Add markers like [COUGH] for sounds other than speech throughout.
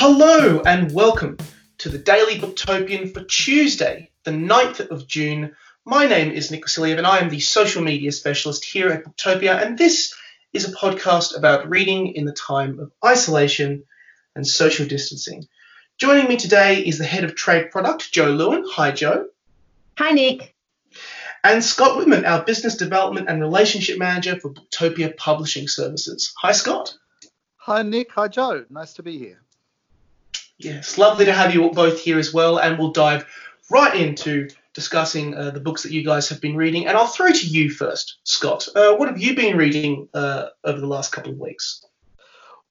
Hello and welcome to the Daily Booktopian for Tuesday, the 9th of June. My name is Nick Vasiliev and I am the social media specialist here at Booktopia, and this is a podcast about reading in the time of isolation and social distancing. Joining me today is the head of trade product, Joe Lewin. Hi, Joe. Hi, Nick. And Scott Whitman, our business development and relationship manager for Booktopia Publishing Services. Hi, Scott. Hi, Nick. Hi, Joe. Nice to be here. Yes, lovely to have you both here as well, and we'll dive right into discussing uh, the books that you guys have been reading. And I'll throw to you first, Scott. Uh, what have you been reading uh, over the last couple of weeks?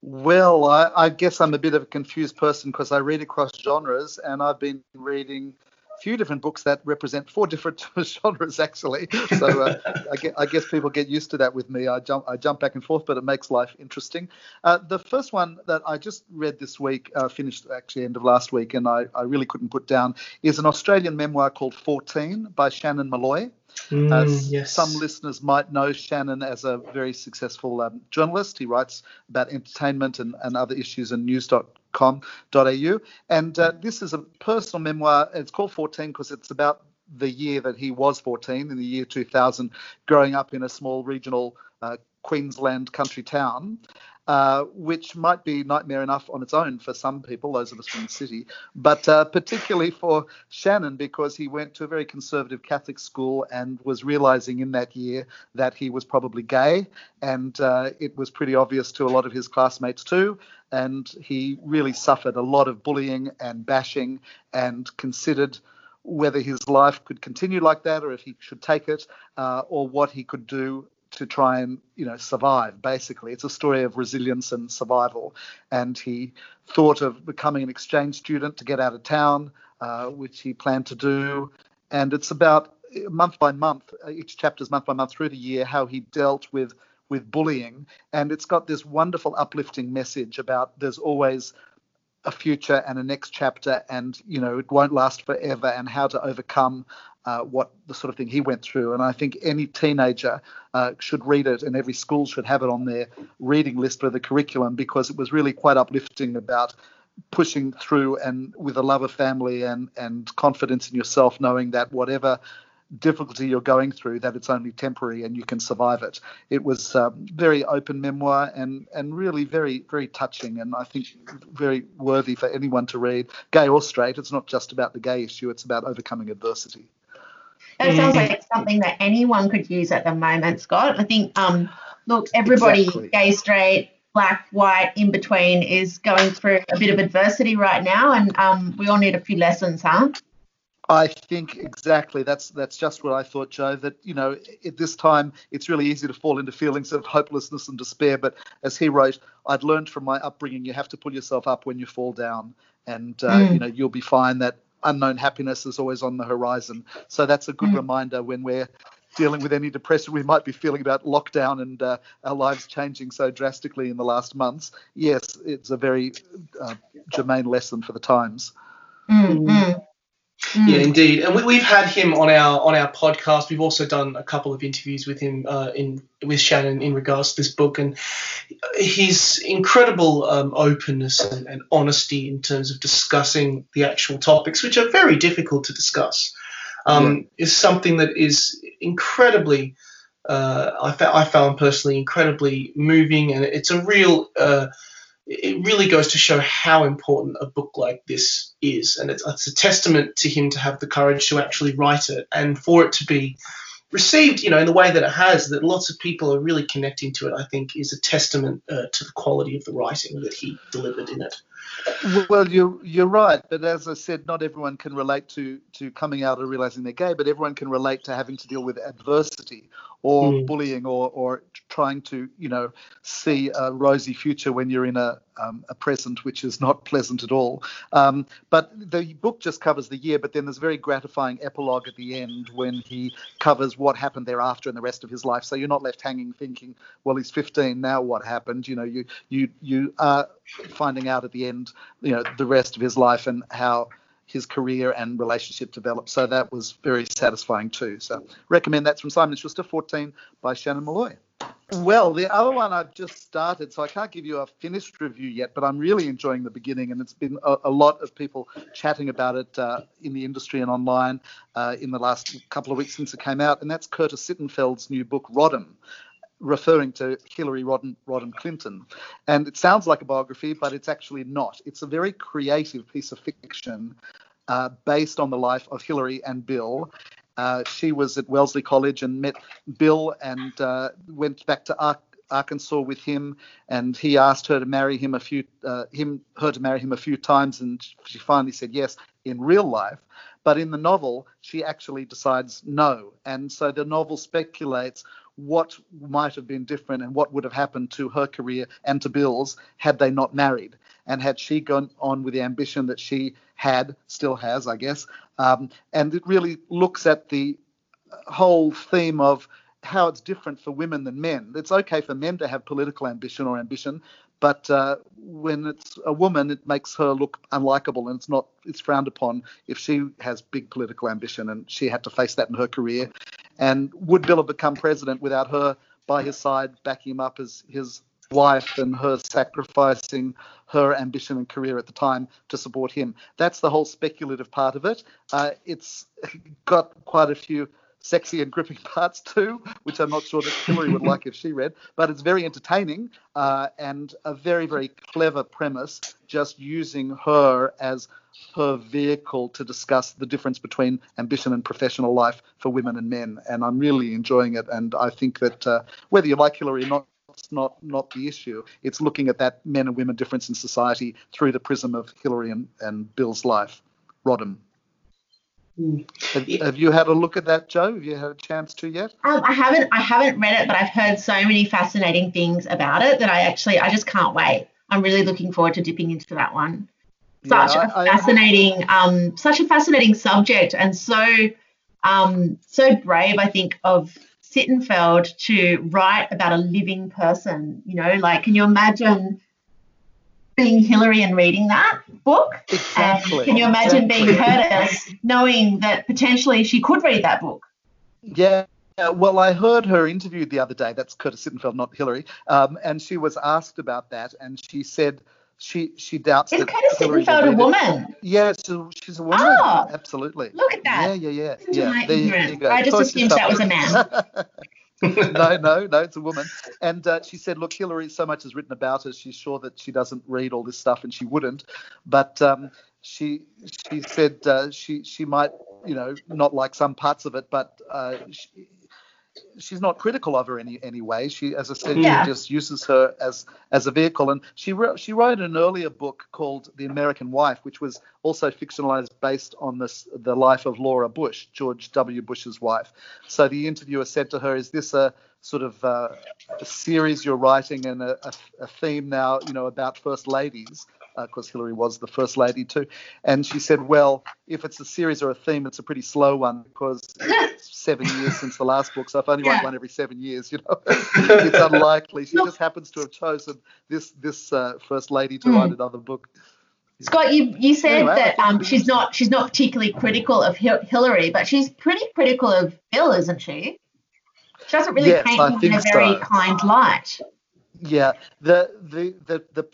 Well, I, I, guess I'm a bit of a confused person because I read across genres, and I've been reading few different books that represent four different [LAUGHS] genres actually. So uh, I, guess, I, guess, people get used to that with me. I jump I jump back and forth, but it makes life interesting. Uh, the first one that I just read this week, uh, finished actually end of last week, and I, I really couldn't put down, is an Australian memoir called 14 by Shannon Molloy. Mm, yes. Some listeners might know Shannon as a very successful um, journalist. He writes about entertainment and, and other issues in news.com.au. And uh, this is a personal memoir. It's called 14 because it's about the year that he was 14, in the year 2000, growing up in a small regional uh, Queensland country town. Uh, which might be nightmare enough on its own for some people, those of us from the city, but uh, particularly for Shannon because he went to a very conservative Catholic school and was realizing in that year that he was probably gay, and uh, it was pretty obvious to a lot of his classmates too. And he really suffered a lot of bullying and bashing and considered whether his life could continue like that or if he should take it uh, or what he could do to try and you know survive basically. It's a story of resilience and survival. And he thought of becoming an exchange student to get out of town uh, which he planned to do. And it's about month by month each chapter is month by month through the year how he dealt with with bullying. And it's got this wonderful uplifting message about there's always a future and a next chapter and you know it won't last forever and how to overcome uh, what the sort of thing he went through. And I think any teenager uh, should read it, and every school should have it on their reading list for the curriculum because it was really quite uplifting about pushing through and with a love of family and and confidence in yourself, knowing that whatever difficulty you're going through that it's only temporary and you can survive it. It was um, very open memoir and and really very very touching and I think very worthy for anyone to read, gay or straight. It's not just about the gay issue; it's about overcoming adversity. That sounds like something that anyone could use at the moment, Scott. I think, um, look, everybody, exactly. gay, straight, black, white, in between, is going through a bit of adversity right now, and um, we all need a few lessons, huh? I think exactly. That's that's just what I thought, Joe. That you know, at this time, it's really easy to fall into feelings of hopelessness and despair. But as he wrote, I'd learned from my upbringing, you have to pull yourself up when you fall down, and uh, mm. you know, you'll be fine. That unknown happiness is always on the horizon. So that's a good mm. reminder when we're dealing with any depression we might be feeling about lockdown and uh, our lives changing so drastically in the last months. Yes, it's a very uh, germane lesson for the times. Mm-hmm. Mm. Yeah, indeed, and we, have had him on our on our podcast. We've also done a couple of interviews with him uh, in with Shannon in regards to this book, and his incredible um, openness and, and, honesty in terms of discussing the actual topics, which are very difficult to discuss, um, yeah. is something that is incredibly. Uh, I, fa- I found personally incredibly moving, and it's a real. Uh, it really goes to show how important a book like this is. And it's, it's, a testament to him to have the courage to actually write it and for it to be received, you know, in the way that it has, that lots of people are really connecting to it, I think is a testament uh, to the quality of the writing that he delivered in it. Well, you're you're right, but as I said, not everyone can relate to to coming out or realizing they're gay, but everyone can relate to having to deal with adversity or mm. bullying or or trying to you know see a rosy future when you're in a um, a present which is not pleasant at all. Um, but the book just covers the year, but then there's a very gratifying epilogue at the end when he covers what happened thereafter in the rest of his life. So you're not left hanging thinking, well, he's 15 now, what happened? You know, you you you are finding out at the end, you know, the rest of his life and how his career and relationship developed. So that was very satisfying too. So recommend that's from Simon Schuster, 14 by Shannon Molloy. Well, the other one I've just started, so I can't give you a finished review yet, but I'm really enjoying the beginning, and it's been a, a lot of people chatting about it uh, in the industry and online uh, in the last couple of weeks since it came out, and that's Curtis Sittenfeld's new book, Rodham, referring to Hillary Rodham, Rodham Clinton. And it sounds like a biography, but it's actually not. It's a very creative piece of fiction uh, based on the life of Hillary and Bill. Uh, she was at Wellesley College and met Bill and uh, went back to Ar- Arkansas with him, and he asked her to marry him a few uh, him her to marry him a few times, and she finally said yes in real life. But in the novel, she actually decides no, and so the novel speculates what might have been different and what would have happened to her career and to Bill's had they not married and had she gone on with the ambition that she had, still has, I guess. Um, and it really looks at the whole theme of how it's different for women than men. It's okay for men to have political ambition or ambition, but uh, when it's a woman, it makes her look unlikable, and it's not. It's frowned upon if she has big political ambition, and she had to face that in her career. And would Bill have become president without her by his side, backing him up as his wife and her sacrificing her ambition and career at the time to support him? That's the whole speculative part of it. Uh, it's [LAUGHS] got quite a few sexy and gripping [LAUGHS] parts too, which I'm not sure that Hillary would like if she read. But it's very entertaining uh, and a very, very clever premise, just using her as her vehicle to discuss the difference between ambition and professional life for women and men. And I'm really enjoying it. And I think that uh, whether you like Hillary or not, it's not not the issue. It's looking at that men and women difference in society through the prism of Hillary and, and Bill's life. Rodham. Have, have, you had a look at that, Joe? Have you had a chance to yet? Um, I haven't. I haven't read it, but I've heard so many fascinating things about it that I actually, I just can't wait. I'm really looking forward to dipping into that one. Such yeah, a fascinating, I, um, such a fascinating subject, and so, um, so brave. I think of Sittenfeld to write about a living person. You know, like, can you imagine? Being Hillary and reading that book. Exactly. And can you imagine exactly. being Curtis knowing that potentially she could read that book? Yeah. Well, I heard her interviewed the other day. That's Curtis Sittenfeld, not Hillary. Um, and she was asked about that, and she said she she doubts Is that Curtis Hillary Sittenfeld a woman? It. Yeah, so she's a woman. Oh, absolutely. Look at that. Yeah, yeah, yeah. yeah. There, there. I just assumed that was a man. [LAUGHS] [LAUGHS] no, no, no, it's a woman. And uh, she said, look, Hillary, so much is written about her. She's sure that she doesn't read all this stuff, and she wouldn't. But um, she she said uh, she she might, you know, not like some parts of it, but uh, she's not critical of her any any way. She, as I said, yeah. she just uses her as as a vehicle. And she wrote she wrote an earlier book called The American Wife, which was also fictionalized based on this the life of Laura Bush, George W. Bush's wife. So the interviewer said to her, "Is this a sort of uh, a series you're writing and a, a, theme now, you know, about first ladies?" because uh, Hillary was the first lady too. And she said, well, if it's a series or a theme, it's a pretty slow one because [LAUGHS] seven years since the last book. So if only yeah. write one every seven years, you know, [LAUGHS] it's unlikely. She just happens to have chosen this this uh, first lady to mm. write another book. Scott, you you said anyway, that um, she's not she's not particularly critical of Hillary, but she's pretty critical of Bill, isn't she? She doesn't really yes, paint him in a very so. kind light. Yeah, the the the the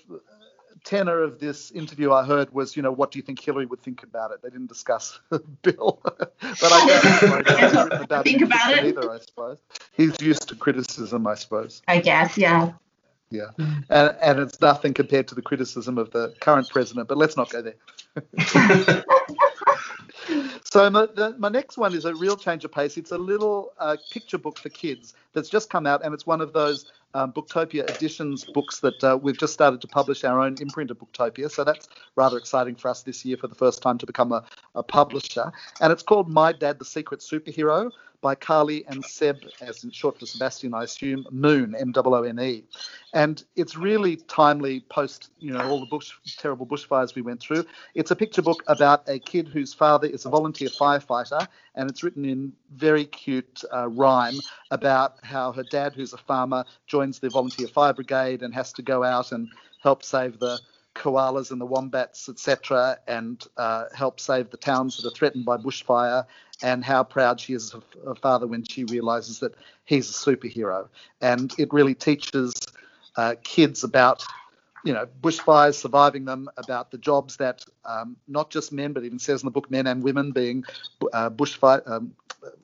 tenor of this interview I heard was, you know, what do you think Hillary would think about it? They didn't discuss [LAUGHS] Bill, [LAUGHS] but I don't about [LAUGHS] think about it either. I suppose he's used to criticism, I suppose. I guess, yeah. Yeah, and and it's nothing compared to the criticism of the current president. But let's not go there. so my, the, my next one is a real change of pace. It's a little uh, picture book for kids that's just come out, and it's one of those um, Booktopia editions books that uh, we've just started to publish our own imprint of Booktopia. So that's rather exciting for us this year for the first time to become a, a publisher. And it's called My Dad, the Secret Superhero by Carly and Seb, as in short for Sebastian, I assume, Moone, M-O-O-N-E. And it's really timely post, you know, all the bush, terrible bushfires we went through. It's a picture book about a kid whose father is a volunteer firefighter, and it's written in very cute uh, rhyme about how her dad, who's a farmer, joins the volunteer fire brigade and has to go out and help save the koalas and the wombats, etc., and uh, help save the towns that are threatened by bushfire and how proud she is of her father when she realizes that he's a superhero. And it really teaches uh, kids about you know, bushfires, surviving them, about the jobs that um, not just men, but even says in the book, men and women being uh, bushfire um,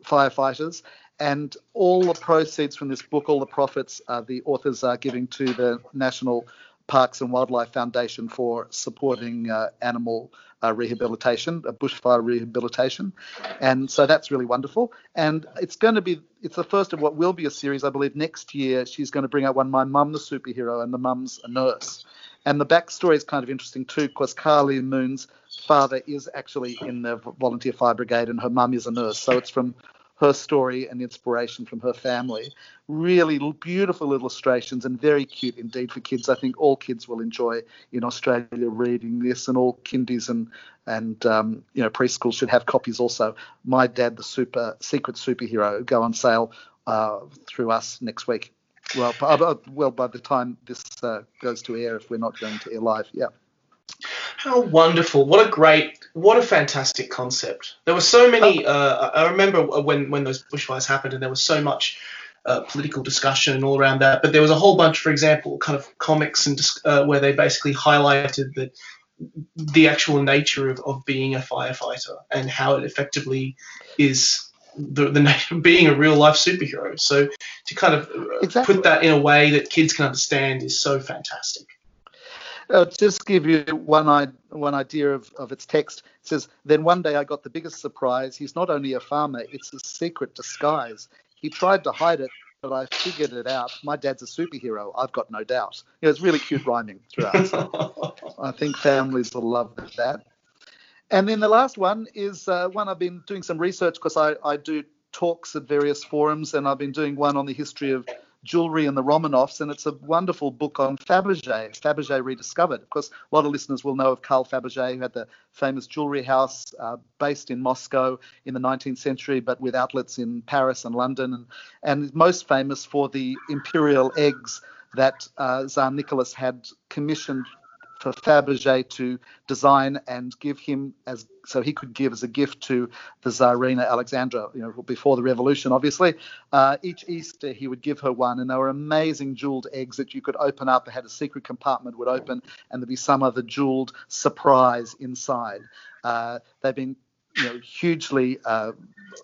firefighters. And all the proceeds from this book, all the profits, uh, the authors are giving to the National Parks and Wildlife Foundation for supporting uh, animal uh, rehabilitation, uh, bushfire rehabilitation, and so that's really wonderful. And it's going to be it's the first of what will be a series, I believe. Next year, she's going to bring out one, my mum, the superhero, and the mum's a nurse. And the backstory is kind of interesting too, because Carly Moone's father is actually in the volunteer fire brigade, and her mum is a nurse. So it's from her story and inspiration from her family. Really beautiful illustrations and very cute indeed for kids. I think all kids will enjoy in Australia reading this, and all kindies and and um, you know preschools should have copies also. My Dad, the Super Secret Superhero, go on sale uh, through us next week. Well, well, by the time this uh, goes to air, if we're not going to air live, yeah. How wonderful! What a great, what a fantastic concept. There were so many. Uh, I remember when when those bushfires happened, and there was so much uh, political discussion and all around that. But there was a whole bunch, for example, kind of comics and uh, where they basically highlighted that the actual nature of, of being a firefighter and how it effectively is the, the being a real life superhero. So to kind of uh, exactly. put that in a way that kids can understand is so fantastic. I'll just give you one, one idea of, of its text. It says, Then one day I got the biggest surprise. He's not only a farmer, it's a secret disguise. He tried to hide it, but I figured it out. My dad's a superhero, I've got no doubt. You know, it's really cute rhyming throughout. So [LAUGHS] I think families will love that. And then the last one is uh, one I've been doing some research because I, I do talks at various forums, and I've been doing one on the history of jewelry and the Romanovs, and it's a wonderful book on Fabergé, Fabergé rediscovered. Of course, a lot of listeners will know of Carl Fabergé, who had the famous jewelry house uh, based in Moscow in the 19th century, but with outlets in Paris and London, and, and most famous for the imperial eggs that uh, Tsar Nicholas had commissioned for Fabergé to design and give him as so he could give as a gift to the Tsarina Alexandra, you know, before the revolution, obviously. Uh, each Easter he would give her one, and they were amazing jeweled eggs that you could open up. They had a secret compartment would open, and there'd be some other jeweled surprise inside. Uh, they've been you know, hugely uh,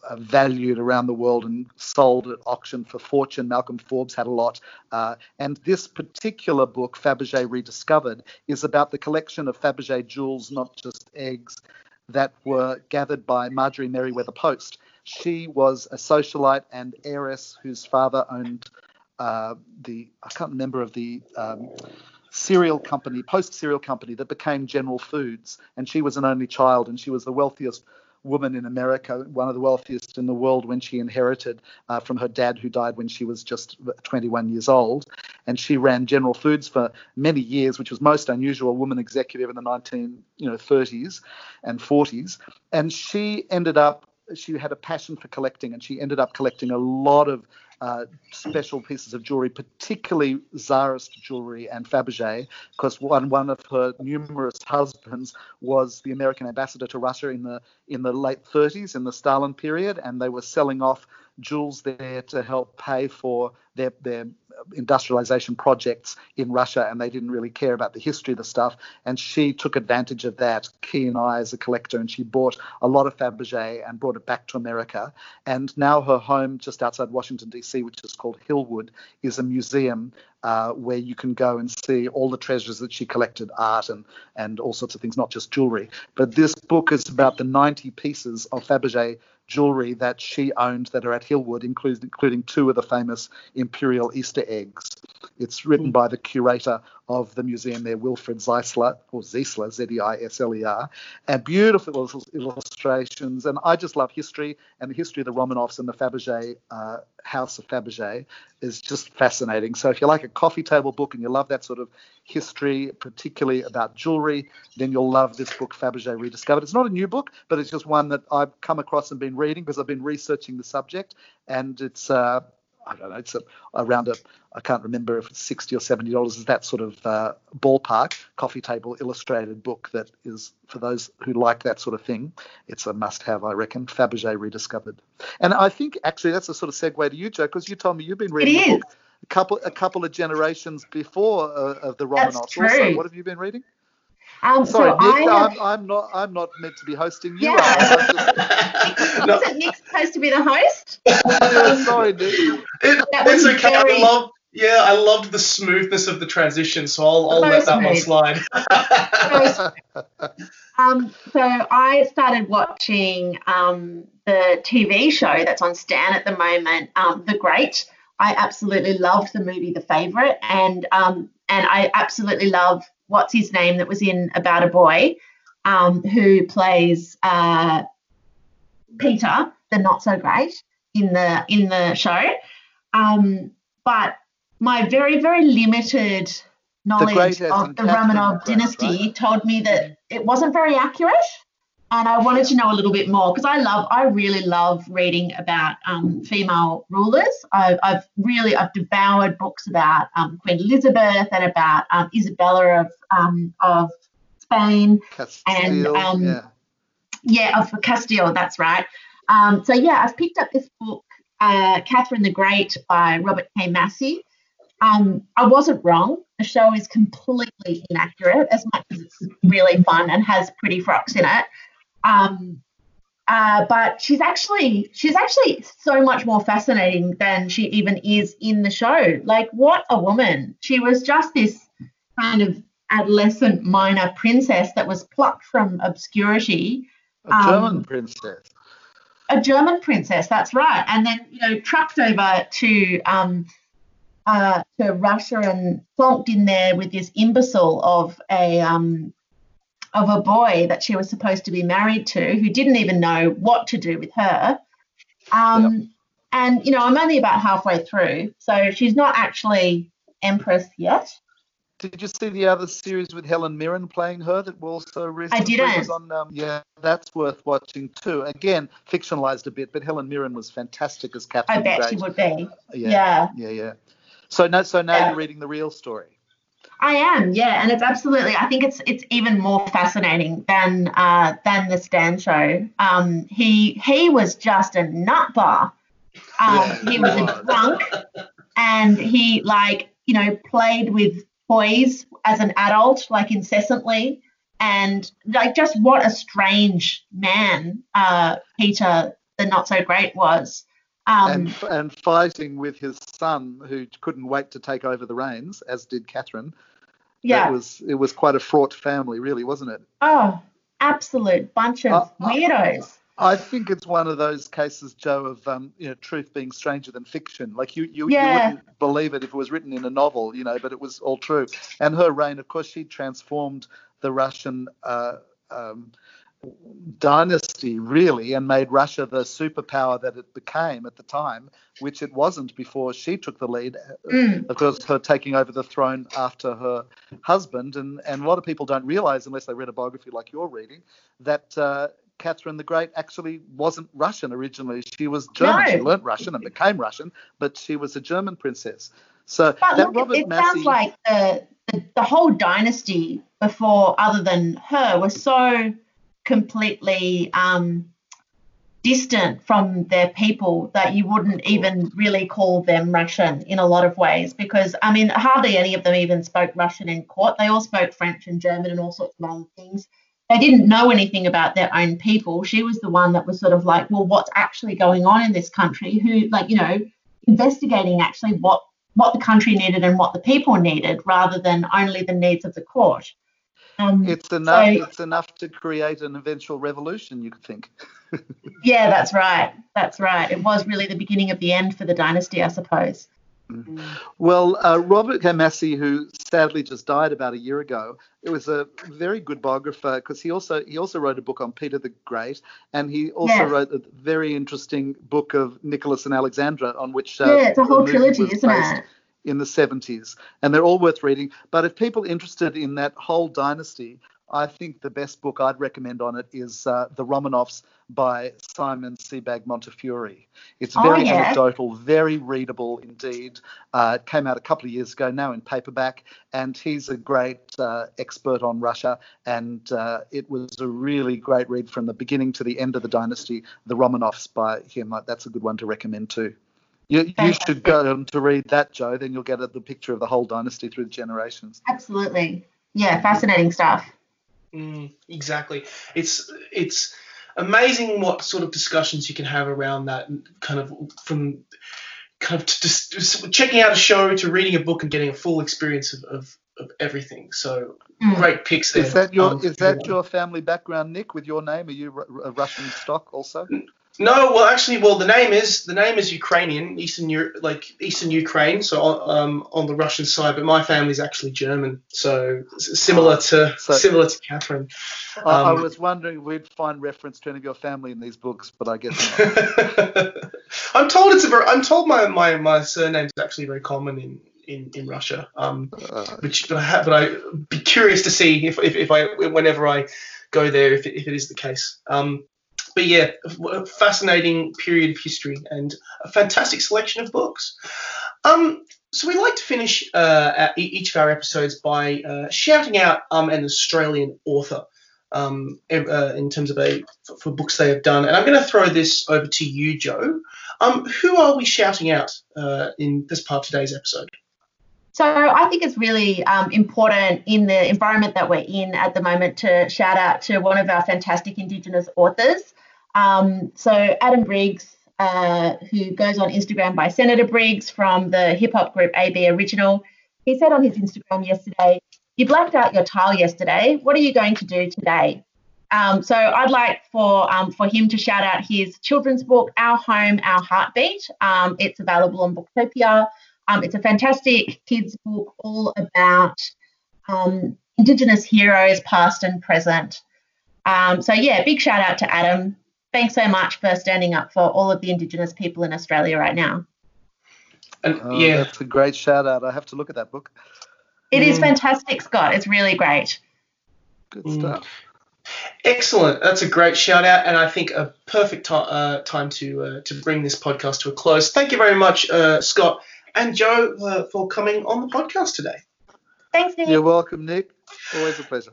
uh, valued around the world and sold at auction for fortune. Malcolm Forbes had a lot. Uh, and this particular book, Fabergé Rediscovered, is about the collection of Fabergé jewels, not just eggs, that were gathered by Marjorie Merriweather Post. She was a socialite and heiress whose father owned uh, the, I can't remember of the. Um, cereal company, post cereal company that became General Foods. And she was an only child, and she was the wealthiest woman in America, one of the wealthiest in the world when she inherited uh, from her dad, who died when she was just 21 years old. And she ran General Foods for many years, which was most unusual, woman executive in the 1930s you know, 30s and 40s. And she ended up, she had a passion for collecting, and she ended up collecting a lot of uh, special pieces of jewelry, particularly Tsarist jewelry and Fabergé, because one one of her numerous husbands was the American ambassador to Russia in the in the late 30s in the Stalin period, and they were selling off jewels there to help pay for their their industrialization projects in Russia, and they didn't really care about the history of the stuff. And she took advantage of that, keen eye as a collector, and she bought a lot of Fabergé and brought it back to America. And now her home, just outside Washington D.C., which is called Hillwood, is a museum uh, where you can go and see all the treasures that she collected, art and and all sorts of things, not just jewelry. But this book is about the 90 pieces of Fabergé jewelry that she owned that are at Hillwood, including, including two of the famous imperial Easter eggs. It's written by the curator of the museum there, Wilfried Zeisler, or Zeisler, Z-E-I-S-L-E-R, and beautiful illustrations. And I just love history, and the history of the Romanovs and the Fabergé uh, House of Fabergé is just fascinating. So if you like a coffee table book and you love that sort of history, particularly about jewelry, then you'll love this book, Fabergé Rediscovered. It's not a new book, but it's just one that I've come across and been reading because I've been researching the subject, and it's uh, I don't know, it's a, around a, I can't remember if it's 60 or 70 dollars, is that sort of uh, ballpark coffee table illustrated book that is for those who like that sort of thing. It's a must have, I reckon. Fabergé rediscovered. And I think actually that's a sort of segue to you, Joe, because you told me you've been reading It the book a couple a couple of generations before uh, of the That's Romanovs. true. Also, what have you been reading? Um, Sorry, so Nick, have, I'm, I'm not I'm not meant to be hosting. You Yeah. Just- no, Isn't Nick supposed to be the host? Yeah, sorry, Nick. it, it's okay. very- I love. Yeah, I loved the smoothness of the transition, so I'll, I'll let that one slide. [LAUGHS] Um, so I started watching um, the TV show that's on Stan at the moment, um, The Great. I absolutely loved the movie The Favourite, and um, and I absolutely love what's his name that was in About a Boy, um, who plays uh, Peter, the not so great in the in the show. Um, but my very very limited knowledge as of the Romanov the dynasty right? told me that it wasn't very accurate, and I wanted to know a little bit more because I love I really love reading about um, female rulers. I, I've really I've devoured books about um, Queen Elizabeth and about um, Isabella of um, of Spain Castile, um, yeah. Yeah, of Castile, that's right. Um, so yeah, I've picked up this book, uh, Catherine the Great by Robert K. Massie. Um, I wasn't wrong. The show is completely inaccurate, as much as it's really fun and has pretty frocks in it. Um, uh, but she's actually she's actually so much more fascinating than she even is in the show. Like, what a woman! She was just this kind of adolescent minor princess that was plucked from obscurity A German um, princess. a German princess, that's right, and then you know trucked over to um, uh, to Russia and plonked in there with this imbecile of a um, of a boy that she was supposed to be married to, who didn't even know what to do with her. Um, And you know, I'm only about halfway through, so she's not actually empress yet. Did you see the other series with Helen Mirren playing her that also recently was on? Um, yeah, that's worth watching too. Again, fictionalized a bit, but Helen Mirren was fantastic as Catherine I bet the she would be. Yeah, yeah. yeah, yeah. So now, so now Yeah. you're reading the real story. I am, yeah, and it's absolutely. I think it's it's even more fascinating than uh, than the Stan show. Um, he he was just a nut bar. Um, Yeah, he was a drunk, and he like you know played with toys as an adult, like incessantly, and like just what a strange man uh, Peter the not so great was. Um, and and fighting with his son, who couldn't wait to take over the reins, as did Catherine. yeah. It was it was quite a fraught family, really, wasn't it? oh, absolute bunch of Uh, uh, weirdos. I think it's one of those cases, Joe, of um, you know, truth being stranger than fiction. Like you, you, Yeah. you wouldn't believe it if it was written in a novel, you know, but it was all true. And her reign, of course, she transformed the Russian uh, um, dynasty really, and made Russia the superpower that it became at the time, which it wasn't before she took the lead. Mm. Of course, her taking over the throne after her husband, and and a lot of people don't realize, unless they read a biography like you're reading, that. Uh, Catherine the Great actually wasn't Russian originally. She was German. No. She learnt Russian and became Russian, but she was a German princess. So But that look, Robert it Massie, sounds like the, the the whole dynasty before, other than her, was so completely um, distant from their people that you wouldn't even really call them Russian in a lot of ways. Because I mean, hardly any of them even spoke Russian in court. They all spoke French and German and all sorts of other things. They didn't know anything about their own people. She was the one that was sort of like, well, what's actually going on in this country? Who, like, you know, investigating actually what what the country needed and what the people needed rather than only the needs of the court. Um, it's enough. so- it's enough to create an eventual revolution. You could think. [LAUGHS] yeah, that's right. That's right. It was really the beginning of the end for the dynasty, I suppose. Well, uh, Robert K. Who sadly just died about a year ago, it was a very good biographer because he also he also wrote a book on Peter the Great, and he also Yes. wrote a very interesting book of Nicholas and Alexandra, on which uh, yeah, it's a whole trilogy, isn't it? in the 70s, and they're all worth reading. But if people interested in that whole dynasty, I think the best book I'd recommend on it is uh, The Romanovs by Simon Sebag Montefiore. It's very oh, yeah. anecdotal, very readable indeed. Uh, it came out a couple of years ago now in paperback, and he's a great uh, expert on Russia. And uh, it was a really great read from the beginning to the end of the dynasty, The Romanovs by him. That's a good one to recommend too. You, you should go to read that, Joe. Then you'll get the picture of the whole dynasty through the generations. Absolutely. Yeah, fascinating stuff. Mm, exactly. It's it's amazing what sort of discussions you can have around that kind of from kind of just, just checking out a show to reading a book and getting a full experience of, of, of everything. So mm. great picks there. Is that your um, is that your family background, Nick? With your name, are you a Russian stock also? No, well, actually, well, the name is the name is Ukrainian, Eastern Europe, like Eastern Ukraine, so um, on the Russian side. But my family's actually German, so similar oh, to so similar to Catherine. Um, I was wondering we'd find reference to any of your family in these books, but I guess not. [LAUGHS] I'm told it's a very, I'm told my my my surname is actually very common in in, in Russia. Um, uh, which but I but I'd be curious to see if, if, if I whenever I go there if if it is the case. Um, but yeah, a fascinating period of history and a fantastic selection of books. Um, so we like to finish uh, each of our episodes by uh, shouting out um, an Australian author um, uh, in terms of a for, for, books they have done. And I'm going to throw this over to you, Joe. Um, who are we shouting out uh, in this part of today's episode? So I think it's really um, important in the environment that we're in at the moment to shout out to one of our fantastic Indigenous authors. Um, so Adam Briggs, uh, who goes on Instagram by Senator Briggs from the hip hop group AB Original, he said on his Instagram yesterday, "You blacked out your tile yesterday. What are you going to do today?" Um, so I'd like for um, for him to shout out his children's book, Our Home, Our Heartbeat. Um, it's available on Booktopia. Um, it's a fantastic kids book all about um, Indigenous heroes, past and present. Um, so yeah, big shout out to Adam thanks so much for standing up for all of the Indigenous people in Australia right now. And, oh, yeah, that's a great shout out. I have to look at that book. It mm. is fantastic, Scott. It's really great. Good mm. stuff. Excellent. That's a great shout out, and I think a perfect to- uh, time to uh, to bring this podcast to a close. Thank you very much, uh, Scott and Joe, uh, for coming on the podcast today. Thanks, Nick. You're welcome, Nick. Always a pleasure.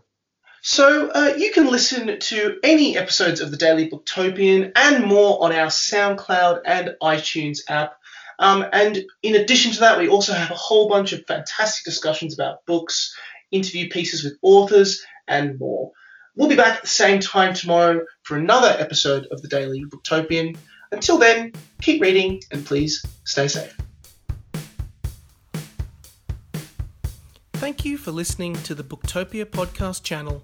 So uh, you can listen to any episodes of the Daily Booktopian and more on our SoundCloud and iTunes app. Um, and in addition to that, we also have a whole bunch of fantastic discussions about books, interview pieces with authors, and more. We'll be back at the same time tomorrow for another episode of the Daily Booktopian. Until then, keep reading and please stay safe. Thank you for listening to the Booktopia podcast channel.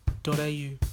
www.ecosystem.au.